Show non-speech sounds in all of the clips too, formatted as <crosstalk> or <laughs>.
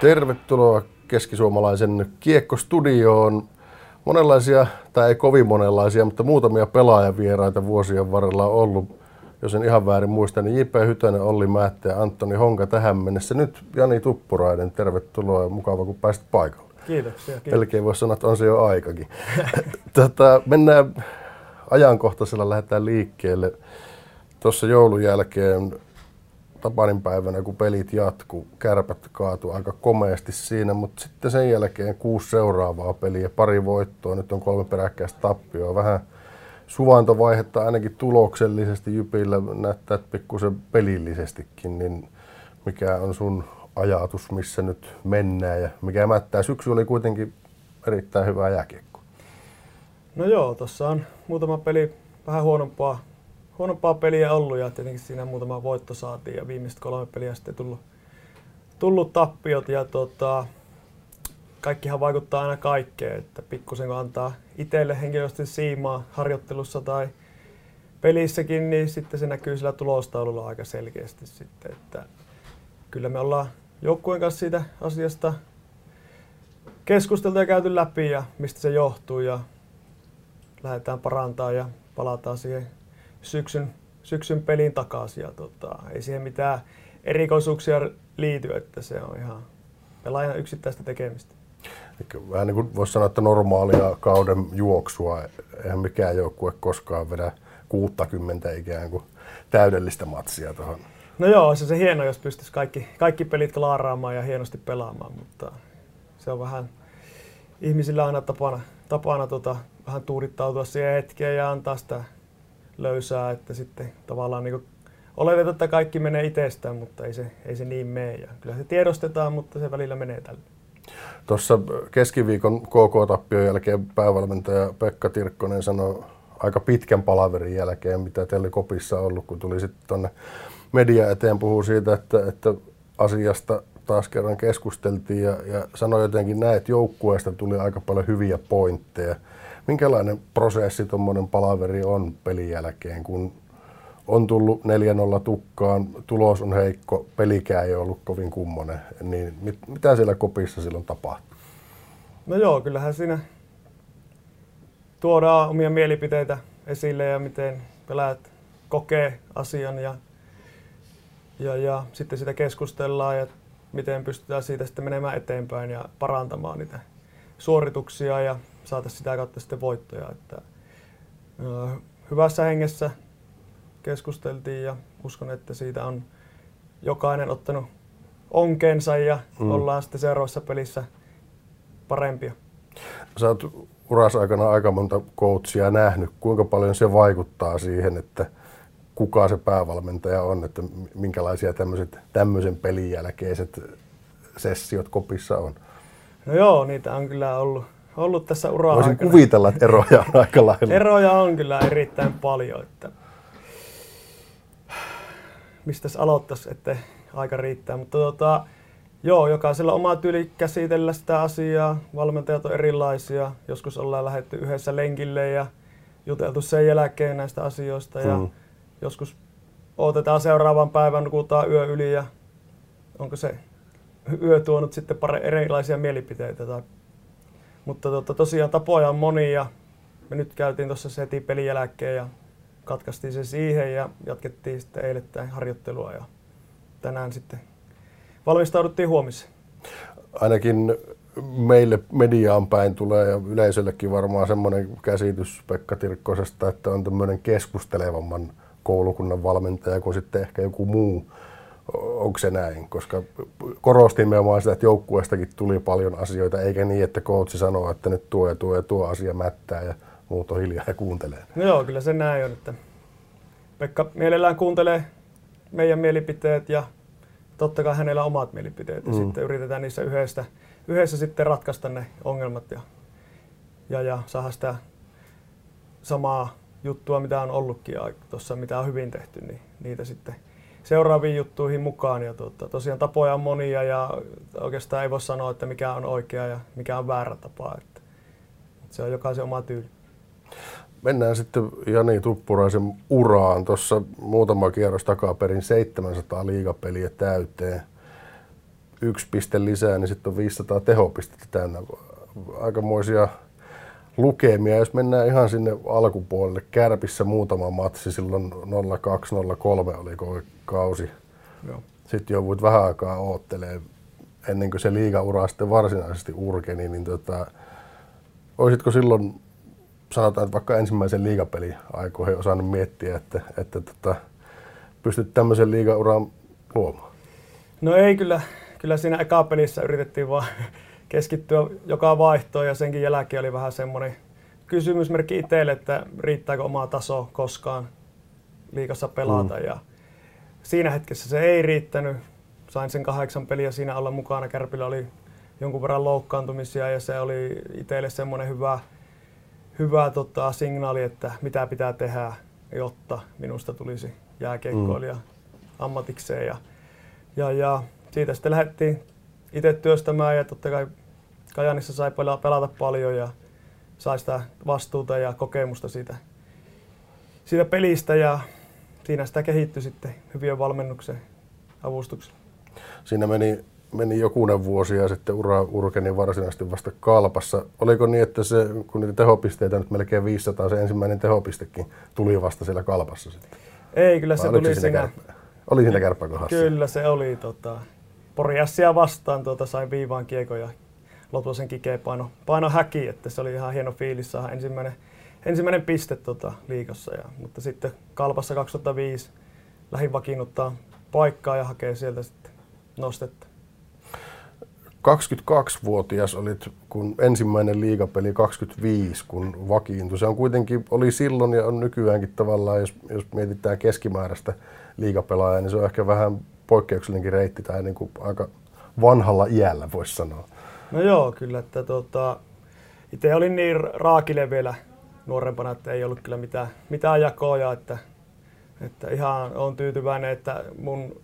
Tervetuloa keskisuomalaisen kiekkostudioon. Monenlaisia, tai ei kovin monenlaisia, mutta muutamia pelaajavieraita vuosien varrella on ollut. Jos en ihan väärin muista, niin J.P. Hytönen, Olli Määttä ja Antoni Honka tähän mennessä. Nyt Jani Tuppurainen, tervetuloa ja mukava kun pääsit paikalle. Kiitoksia. Kiitos. Melkein voisi sanoa, että on se jo aikakin. <laughs> Tätä, mennään ajankohtaisella, lähdetään liikkeelle. Tuossa joulun jälkeen Tapanin päivänä, kun pelit jatkuu, kärpät kaatu aika komeasti siinä, mutta sitten sen jälkeen kuusi seuraavaa peliä, pari voittoa, nyt on kolme peräkkäistä tappioa, vähän suvantovaihetta ainakin tuloksellisesti Jypillä näyttää, että pikkusen pelillisestikin, niin mikä on sun ajatus, missä nyt mennään ja mikä mättää? Syksy oli kuitenkin erittäin hyvä jääkiekko. No joo, tuossa on muutama peli vähän huonompaa huonompaa peliä ollut ja tietenkin siinä muutama voitto saatiin ja viimeiset kolme peliä sitten tullut, tullut tappiot ja tota, kaikkihan vaikuttaa aina kaikkeen, että pikkusen kun antaa itselle henkilöstön siimaa harjoittelussa tai pelissäkin, niin sitten se näkyy sillä tulostaululla aika selkeästi sitten, että kyllä me ollaan joukkueen kanssa siitä asiasta keskusteltu ja käyty läpi ja mistä se johtuu ja lähdetään parantaa ja palataan siihen syksyn, syksyn pelin takaisin. Ja tota, ei siihen mitään erikoisuuksia liity, että se on ihan pelaajan yksittäistä tekemistä. Vähän niin kuin voisi sanoa, että normaalia kauden juoksua, eihän mikään joukkue koskaan vedä 60 ikään kuin täydellistä matsia tuohon. No joo, se se hieno, jos pystyisi kaikki, kaikki pelit klaaraamaan ja hienosti pelaamaan, mutta se on vähän ihmisillä aina tapana, tapana tota, vähän tuudittautua siihen hetkeen ja antaa sitä löysää, että sitten tavallaan niin oletetaan, että kaikki menee itsestään, mutta ei se, ei se niin mene. Ja kyllä se tiedostetaan, mutta se välillä menee tälle. Tuossa keskiviikon KK-tappion jälkeen päävalmentaja Pekka Tirkkonen sanoi aika pitkän palaverin jälkeen, mitä teillä kopissa ollut, kun tuli sitten tuonne media eteen puhuu siitä, että, että asiasta taas kerran keskusteltiin ja, ja sanoi jotenkin näin, että joukkueesta tuli aika paljon hyviä pointteja minkälainen prosessi tuommoinen palaveri on pelin jälkeen, kun on tullut 4-0 tukkaan, tulos on heikko, pelikään ei ollut kovin kummonen, niin mit, mitä siellä kopissa silloin tapahtuu? No joo, kyllähän siinä tuodaan omia mielipiteitä esille ja miten pelaajat kokee asian ja, ja, ja sitten sitä keskustellaan ja miten pystytään siitä sitten menemään eteenpäin ja parantamaan niitä suorituksia ja saada sitä kautta sitten voittoja. Että, hyvässä hengessä keskusteltiin ja uskon, että siitä on jokainen ottanut onkensa ja mm. ollaan sitten seuraavassa pelissä parempia. Sä oot uras aikana aika monta coachia nähnyt. Kuinka paljon se vaikuttaa siihen, että kuka se päävalmentaja on, että minkälaisia tämmöiset, tämmöisen pelin jälkeiset sessiot kopissa on? No joo, niitä on kyllä ollut, ollut tässä uraa Voisin aikana. kuvitella, että eroja on aika lailla. Eroja on kyllä erittäin paljon. Että mistä aloittaisi, että aika riittää. Mutta tota, joo, jokaisella oma tyyli käsitellä sitä asiaa. Valmentajat on erilaisia. Joskus ollaan lähetty yhdessä lenkille ja juteltu sen jälkeen näistä asioista. Ja mm. joskus otetaan seuraavan päivän, nukutaan yö yli ja onko se yö tuonut sitten pare, erilaisia mielipiteitä. Tai, mutta tota, tosiaan tapoja on monia. Me nyt käytiin tuossa heti pelin jälkeen ja katkaistiin se siihen ja jatkettiin sitten eilettäin harjoittelua ja tänään sitten valmistauduttiin huomiseen. Ainakin meille mediaan päin tulee ja yleisöllekin varmaan semmoinen käsitys Pekka Tirkkosesta, että on tämmöinen keskustelevamman koulukunnan valmentaja kuin sitten ehkä joku muu onko se näin? Koska korostin nimenomaan sitä, että joukkueestakin tuli paljon asioita, eikä niin, että kootsi sanoo, että nyt tuo ja tuo ja tuo asia mättää ja muut on hiljaa ja kuuntelee. No joo, kyllä se näin on, että Pekka mielellään kuuntelee meidän mielipiteet ja totta kai hänellä omat mielipiteet ja mm. sitten yritetään niissä yhdessä, yhdessä sitten ratkaista ne ongelmat ja, ja, ja saada sitä samaa juttua, mitä on ollutkin ja tuossa, mitä on hyvin tehty, niin niitä sitten seuraaviin juttuihin mukaan. Ja tuota, tosiaan tapoja on monia ja oikeastaan ei voi sanoa, että mikä on oikea ja mikä on väärä tapa. Että se on jokaisen oma tyyli. Mennään sitten Jani Tuppuraisen uraan. Tuossa muutama kierros takaperin 700 liigapeliä täyteen. yksi piste lisää, niin sitten on 500 tehopistettä täynnä. Aikamoisia lukemia. Jos mennään ihan sinne alkupuolelle, Kärpissä muutama matsi, silloin 0203 oli koko kausi. Joo. Sitten jouduit vähän aikaa oottelee ennen kuin se liigaura sitten varsinaisesti urkeni, niin tota, olisitko silloin, sanotaan, että vaikka ensimmäisen liigapeli aikoihin osannut miettiä, että, että tota, pystyt tämmöisen liigauran luomaan? No ei kyllä, kyllä siinä eka pelissä yritettiin vaan keskittyä joka vaihtoon ja senkin jälkeen oli vähän semmoinen kysymysmerkki itselle, että riittääkö oma taso koskaan liikassa pelata. Mm. Ja siinä hetkessä se ei riittänyt. Sain sen kahdeksan peliä siinä olla mukana. Kärpillä oli jonkun verran loukkaantumisia ja se oli itselle semmoinen hyvä, hyvä tota, signaali, että mitä pitää tehdä, jotta minusta tulisi jääkiekkoilija mm. ammatikseen. Ja, ja, ja siitä sitten lähdettiin itse työstämään ja totta kai Kajanissa sai pelata paljon ja sai sitä vastuuta ja kokemusta siitä, siitä pelistä ja siinä sitä kehittyi sitten hyvien valmennuksen avustuksella. Siinä meni, meni jokunen vuosi ja sitten ura urkeni varsinaisesti vasta kalpassa. Oliko niin, että se, kun niitä tehopisteitä nyt melkein 500, se ensimmäinen tehopistekin tuli vasta siellä kalpassa sitten? Ei, kyllä se Vai tuli siinä. Kärppä? Oli siinä kärppäkohdassa? Kyllä se oli. Tota, Poriassia vastaan tuota, sain viivaan kiekon ja Lotusen kikeä paino, paino häki, että se oli ihan hieno fiilis saada ensimmäinen, ensimmäinen piste tota, liikassa. Ja, mutta sitten Kalpassa 2005 lähin vakiinnuttaa paikkaa ja hakee sieltä sitten nostetta. 22-vuotias olit, kun ensimmäinen liigapeli 25, kun vakiintui. Se on kuitenkin, oli silloin ja on nykyäänkin tavallaan, jos, jos mietitään keskimääräistä liigapelaajaa, niin se on ehkä vähän poikkeuksellinenkin reitti tai niin kuin aika vanhalla iällä, voisi sanoa. No joo, kyllä. Että tota, itse olin niin raakille vielä nuorempana, että ei ollut kyllä mitään, mitään jakoja. Että, että ihan on tyytyväinen, että mun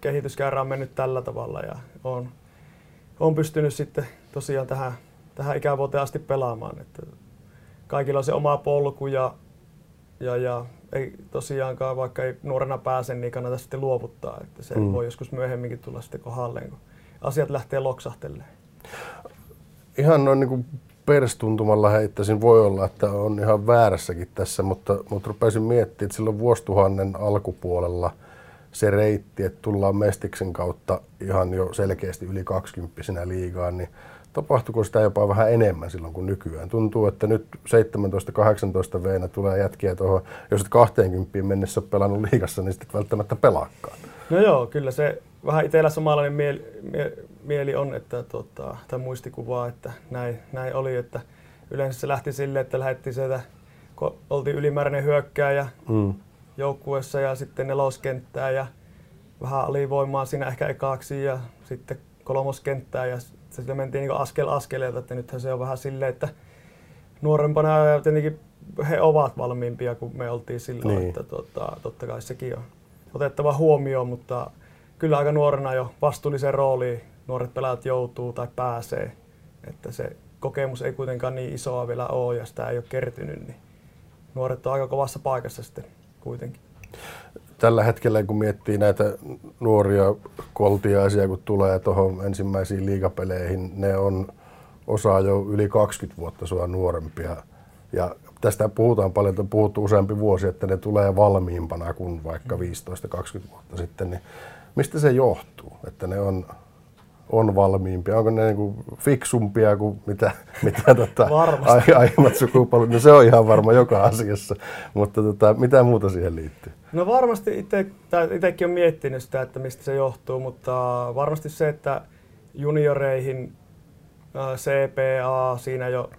kehityskäyrä on mennyt tällä tavalla ja on, on pystynyt sitten tosiaan tähän, tähän ikävuoteen asti pelaamaan. Että kaikilla on se oma polku ja, ja, ja ei tosiaankaan, vaikka ei nuorena pääse, niin kannata sitten luovuttaa. Että se mm. voi joskus myöhemminkin tulla sitten kohdalleen, kun asiat lähtee loksahtelemaan. Ihan noin niin perstuntumalla heittäisin, voi olla, että on ihan väärässäkin tässä, mutta, mutta rupesin miettimään, että silloin vuosituhannen alkupuolella se reitti, että tullaan Mestiksen kautta ihan jo selkeästi yli 20 liigaan, niin tapahtuiko sitä jopa vähän enemmän silloin kuin nykyään? Tuntuu, että nyt 17-18 veenä tulee jätkiä tuohon, jos et 20 mennessä pelannut liigassa, niin sitten välttämättä pelaakaan. No joo, kyllä se vähän itsellä samanlainen mieli, mie, mieli on, että tota, tai muistikuvaa, että näin, näin oli, että yleensä se lähti silleen, että lähdettiin sieltä, kun oltiin ylimääräinen hyökkääjä mm. joukkueessa ja sitten neloskenttää ja vähän alivoimaa siinä ehkä ekaaksi ja sitten kolmoskenttää ja sitten mentiin niin askel askeleelta, että nythän se on vähän silleen, että nuorempana ja tietenkin he ovat valmiimpia kuin me oltiin silloin, niin. että tota, totta kai sekin on otettava huomioon, mutta kyllä aika nuorena jo vastuulliseen rooliin nuoret pelaajat joutuu tai pääsee. Että se kokemus ei kuitenkaan niin isoa vielä ole ja sitä ei ole kertynyt, niin nuoret on aika kovassa paikassa sitten kuitenkin. Tällä hetkellä, kun miettii näitä nuoria koltiaisia, kun tulee tuohon ensimmäisiin liigapeleihin, ne on osa jo yli 20 vuotta sua nuorempia. Ja tästä puhutaan paljon, että on puhuttu useampi vuosi, että ne tulee valmiimpana kuin vaikka 15-20 vuotta sitten. Niin mistä se johtuu, että ne on, on valmiimpia? Onko ne niinku fiksumpia kuin mitä, <laughs> mitä tota, aiemmat sukupolvet? No se on ihan varma joka asiassa, mutta tota, mitä muuta siihen liittyy? No varmasti itsekin on miettinyt sitä, että mistä se johtuu, mutta varmasti se, että junioreihin CPA siinä jo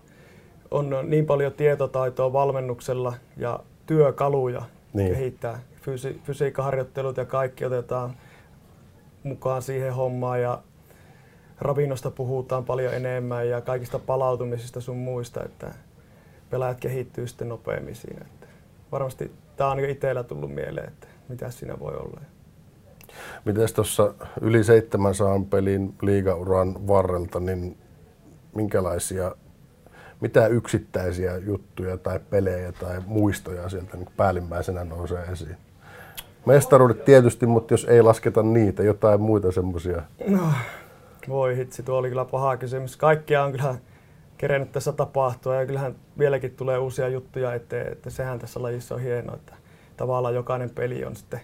on niin paljon tietotaitoa valmennuksella ja työkaluja niin. kehittää. Fysi- fysiikkaharjoittelut ja kaikki otetaan mukaan siihen hommaan ja ravinnosta puhutaan paljon enemmän ja kaikista palautumisista sun muista, että pelaajat kehittyy sitten nopeammin siinä. Että varmasti tämä on jo itsellä tullut mieleen, että mitä siinä voi olla. Miten tuossa yli 700 pelin liigauran varrelta, niin minkälaisia, mitä yksittäisiä juttuja tai pelejä tai muistoja sieltä niin päällimmäisenä nousee esiin? Mestaruudet tietysti, mutta jos ei lasketa niitä, jotain muita semmoisia. No, voi hitsi, tuo oli kyllä paha kysymys. Kaikkia on kyllä kerennyt tässä tapahtua ja kyllähän vieläkin tulee uusia juttuja eteen, että sehän tässä lajissa on hienoa, että tavallaan jokainen peli on sitten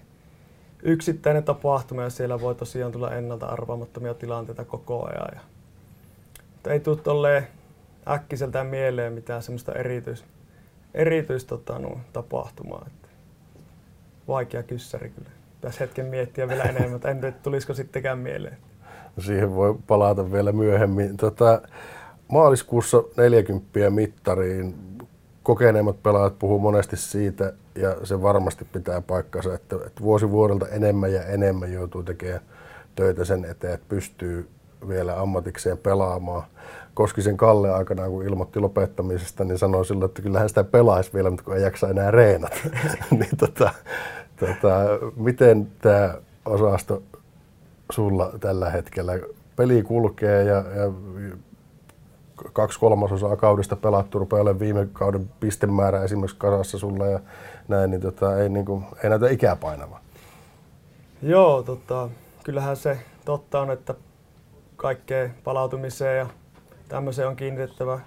yksittäinen tapahtuma ja siellä voi tosiaan tulla ennalta arvaamattomia tilanteita koko ajan. Ja, mutta ei tule tolleen äkkiseltään mieleen mitään semmoista erityis, erityis tota, no, tapahtumaa. Että vaikea kyssäri kyllä. Tässä hetken miettiä vielä enemmän, mutta en tiedä, tulisiko sittenkään mieleen. Siihen voi palata vielä myöhemmin. Tota, maaliskuussa 40 mittariin kokeneemmat pelaajat puhuu monesti siitä, ja se varmasti pitää paikkansa, että, että vuosi vuodelta enemmän ja enemmän joutuu tekemään töitä sen eteen, että pystyy vielä ammatikseen pelaamaan. Koskisen Kalle aikanaan, kun ilmoitti lopettamisesta, niin sanoi silloin, että kyllähän sitä pelaisi vielä, mutta kun ei jaksa enää reenata. <laughs> niin tota, tota, miten tämä osasto sulla tällä hetkellä? Peli kulkee ja, ja kaksi kolmasosaa kaudesta pelattu, rupeaa olemaan viime kauden pistemäärä esimerkiksi kasassa sulla ja näin, niin tota, ei, niin kuin, ei näytä ikää painava. Joo, tota, kyllähän se totta on, että kaikkeen palautumiseen ja tämmöiseen on kiinnitettävä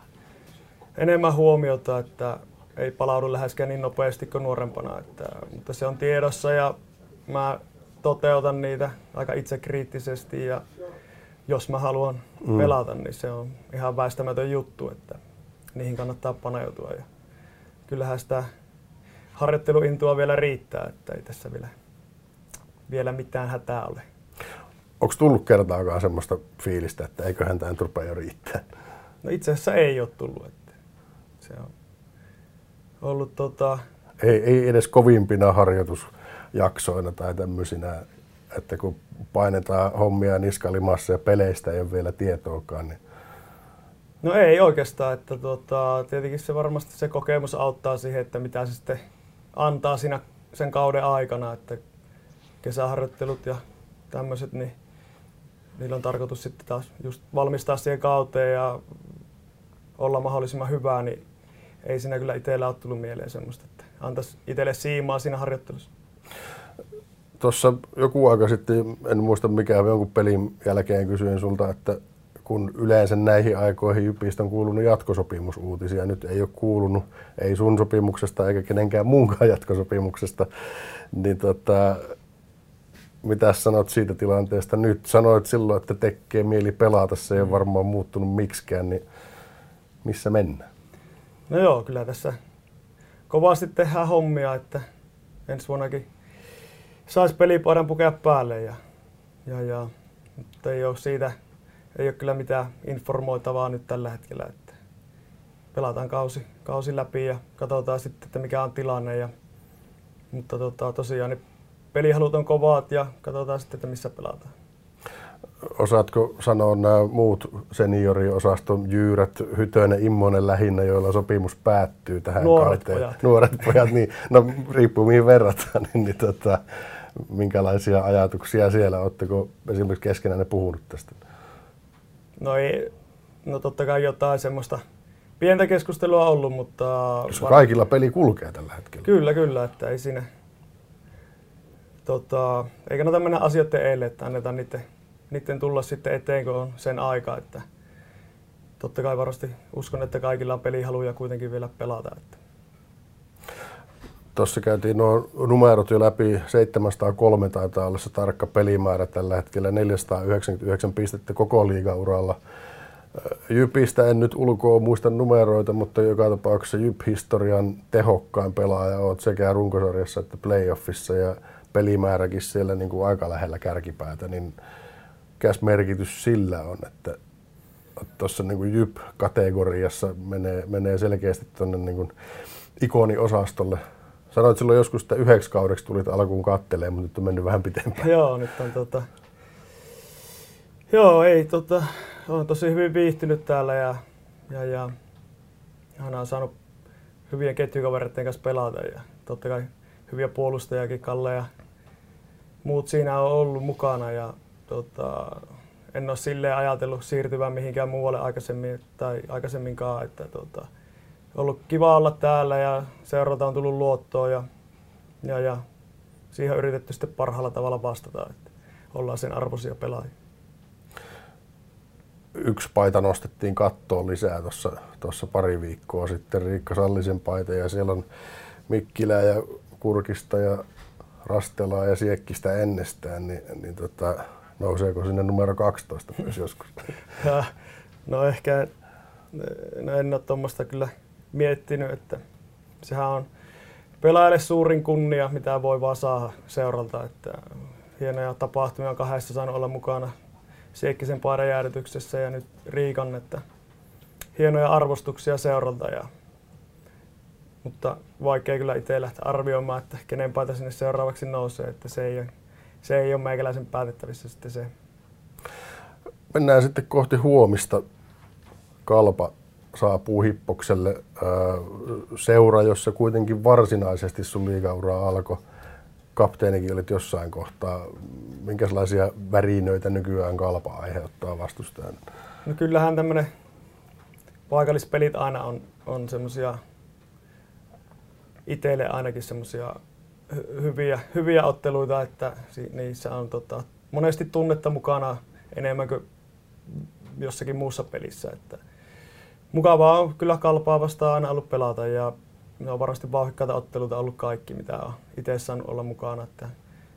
enemmän huomiota, että ei palaudu läheskään niin nopeasti kuin nuorempana. Että, mutta se on tiedossa ja mä toteutan niitä aika itsekriittisesti ja jos mä haluan mm. pelata, niin se on ihan väistämätön juttu, että niihin kannattaa paneutua. Ja kyllähän sitä harjoitteluintoa vielä riittää, että ei tässä vielä, vielä mitään hätää ole. Onko tullut kertaakaan semmoista fiilistä, että eiköhän tämä nyt rupea jo riittää? No itse asiassa ei ole tullut. Että se on ollut tota... Ei, ei edes kovimpina harjoitusjaksoina tai tämmöisinä että kun painetaan hommia niskalimassa ja peleistä ei ole vielä tietoakaan, niin No ei oikeastaan, että tota, tietenkin se varmasti se kokemus auttaa siihen, että mitä se sitten antaa siinä sen kauden aikana, että kesäharjoittelut ja tämmöiset, niin niillä on tarkoitus sitten taas just valmistaa siihen kauteen ja olla mahdollisimman hyvää, niin ei siinä kyllä itsellä ole tullut mieleen semmoista, että antaisi itselle siimaa siinä harjoittelussa. Tuossa joku aika sitten, en muista mikä, jonkun pelin jälkeen kysyin sulta, että kun yleensä näihin aikoihin Jypistä on kuulunut jatkosopimusuutisia, nyt ei ole kuulunut, ei sun sopimuksesta eikä kenenkään muunkaan <laughs> jatkosopimuksesta, niin tota, mitä sanot siitä tilanteesta nyt? Sanoit silloin, että tekee mieli pelata, se ei ole varmaan muuttunut miksikään, niin missä mennään? No joo, kyllä tässä kovasti tehdään hommia, että ensi vuonnakin saisi pelipaidan pukea päälle. Ja, ja, ja, mutta ei ole siitä ei ole kyllä mitään informoitavaa nyt tällä hetkellä. Että pelataan kausi, kausi läpi ja katsotaan sitten, että mikä on tilanne. Ja, mutta tota, tosiaan ne pelihalut on kovat ja katsotaan sitten, että missä pelataan. Osaatko sanoa nämä muut senioriosaston jyyrät, Hytönen, Immonen lähinnä, joilla sopimus päättyy tähän Nuoret kauteen? Pojat. Nuoret pojat. niin, no riippuu mihin verrataan, niin, niin tota, minkälaisia ajatuksia siellä, oletteko esimerkiksi keskenään puhunut tästä? No ei, no totta kai jotain semmoista pientä keskustelua ollut, mutta... Var... kaikilla peli kulkee tällä hetkellä. Kyllä, kyllä, että ei siinä... Tota, ei kannata mennä asioiden eille, että annetaan niiden, niiden tulla sitten eteen, kun on sen aika, että totta kai varmasti uskon, että kaikilla on pelihaluja kuitenkin vielä pelata. Että. Tuossa käytiin nuo numerot jo läpi. 703 taitaa olla se tarkka pelimäärä tällä hetkellä. 499 pistettä koko liigauralla. Jypistä en nyt ulkoa muista numeroita, mutta joka tapauksessa Jyp-historian tehokkain pelaaja oot sekä runkosarjassa että playoffissa ja pelimääräkin siellä niin kuin aika lähellä kärkipäätä, niin mikäs merkitys sillä on, että tuossa niin Jyp-kategoriassa menee, menee selkeästi tuonne niin ikoniosastolle Sanoit silloin joskus, että yhdeksi kaudeksi tulit alkuun katteleen, mutta nyt on mennyt vähän pitempään. <laughs> Joo, nyt on tota... Joo, ei tota... Olen tosi hyvin viihtynyt täällä ja, ja, ja hän on saanut hyvien ketjukavereiden kanssa pelata ja totta kai hyviä puolustajakin, Kalle ja muut siinä on ollut mukana ja tota, en ole silleen ajatellut siirtyvän mihinkään muualle aikaisemmin tai aikaisemminkaan, että tota, ollut kiva olla täällä ja seurata on tullut luottoa ja, ja, ja siihen on yritetty sitten parhaalla tavalla vastata, että ollaan sen arvoisia pelaajia. Yksi paita nostettiin kattoon lisää tuossa, pari viikkoa sitten, Riikka Sallisen paita, ja siellä on Mikkilää ja Kurkista ja Rastelaa ja Siekkistä ennestään, niin, niin tota, nouseeko sinne numero 12 myös joskus? <laughs> Ja, no ehkä, no en ole tuommoista kyllä miettinyt, että sehän on pelaajalle suurin kunnia, mitä voi vaan saada seuralta. Että hienoja tapahtumia kahdessa saanut olla mukana Siekkisen paarajäädytyksessä ja nyt Riikan, että hienoja arvostuksia seuralta. Ja, mutta vaikea kyllä itse lähteä arvioimaan, että kenen paita sinne seuraavaksi nousee, että se ei, se ei ole meikäläisen päätettävissä sitten se. Mennään sitten kohti huomista. Kalpa saapuu Hippokselle seura, jossa kuitenkin varsinaisesti sun liigaura alkoi. Kapteenikin olit jossain kohtaa. Minkälaisia värinöitä nykyään kalpa aiheuttaa vastustajan? No kyllähän tämmöinen paikallispelit aina on, on semmoisia itselle ainakin semmoisia hyviä, hyviä otteluita, että niissä on tota, monesti tunnetta mukana enemmän kuin jossakin muussa pelissä. Että mukavaa on kyllä kalpaa vastaan aina ollut pelata ja ne on varmasti vauhikkaita otteluita ollut kaikki, mitä on itse saanut olla mukana. Että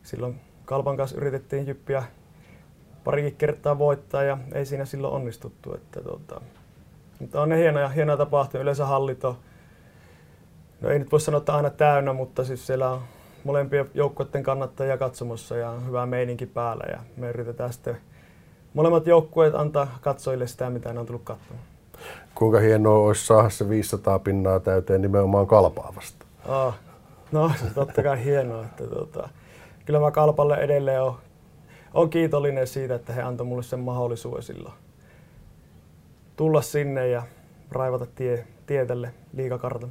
silloin Kalpan kanssa yritettiin jyppiä parikin kertaa voittaa ja ei siinä silloin onnistuttu. Että tota, mutta on ne hienoja, hienoja tapahtumia. Yleensä hallit on, no ei nyt voi sanoa, että aina täynnä, mutta siis siellä on molempien joukkueiden kannattajia katsomassa ja on hyvä meininki päällä ja me yritetään sitten molemmat joukkueet antaa katsojille sitä, mitä ne on tullut katsomaan. Kuinka hienoa olisi saada se 500 pinnaa täyteen nimenomaan kalpaavasta? Oh, no se totta kai hienoa. Että tuota, kyllä mä kalpalle edelleen on, on kiitollinen siitä, että he antoi mulle sen mahdollisuuden silloin tulla sinne ja raivata tie, tie tälle liikakartan.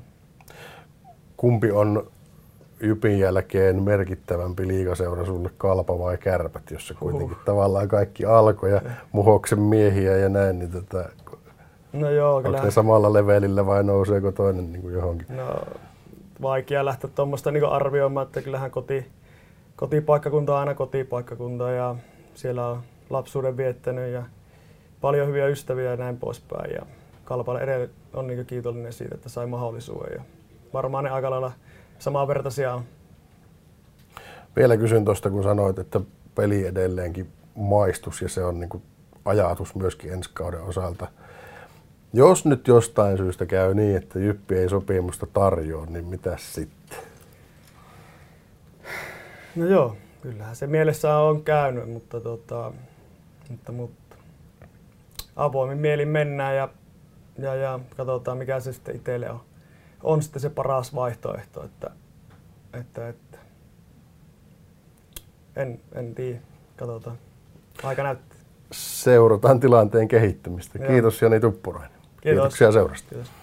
Kumpi on Jypin jälkeen merkittävämpi liigaseura sulle kalpa vai kärpät, jossa kuitenkin uh. tavallaan kaikki alkoi ja muhoksen miehiä ja näin, niin tota, No joo, kyllä. Ne samalla levelillä vai nouseeko toinen niin kuin johonkin? No, vaikea lähteä tuommoista niin arvioimaan, että kyllähän koti, kotipaikkakunta on aina kotipaikkakunta ja siellä on lapsuuden viettänyt ja paljon hyviä ystäviä ja näin poispäin. Ja Kalpalle edelleen on niin kiitollinen siitä, että sai mahdollisuuden. Ja varmaan ne aika lailla vertaisia on. Vielä kysyn tuosta, kun sanoit, että peli edelleenkin maistus ja se on niin kuin ajatus myöskin ensi kauden osalta – jos nyt jostain syystä käy niin, että Jyppi ei sopimusta tarjoa, niin mitä sitten? No joo, kyllähän se mielessä on käynyt, mutta, tota, mutta, mutta avoimin mielin mennään ja, ja, ja katsotaan mikä se sitten itselle on. On sitten se paras vaihtoehto, että, että, että en, en tiedä, katsotaan. Aika näyttää. Seurataan tilanteen kehittymistä. Kiitos Jani Tuppurainen. Kiitos. Kiitoksia seurasta. Kiitos.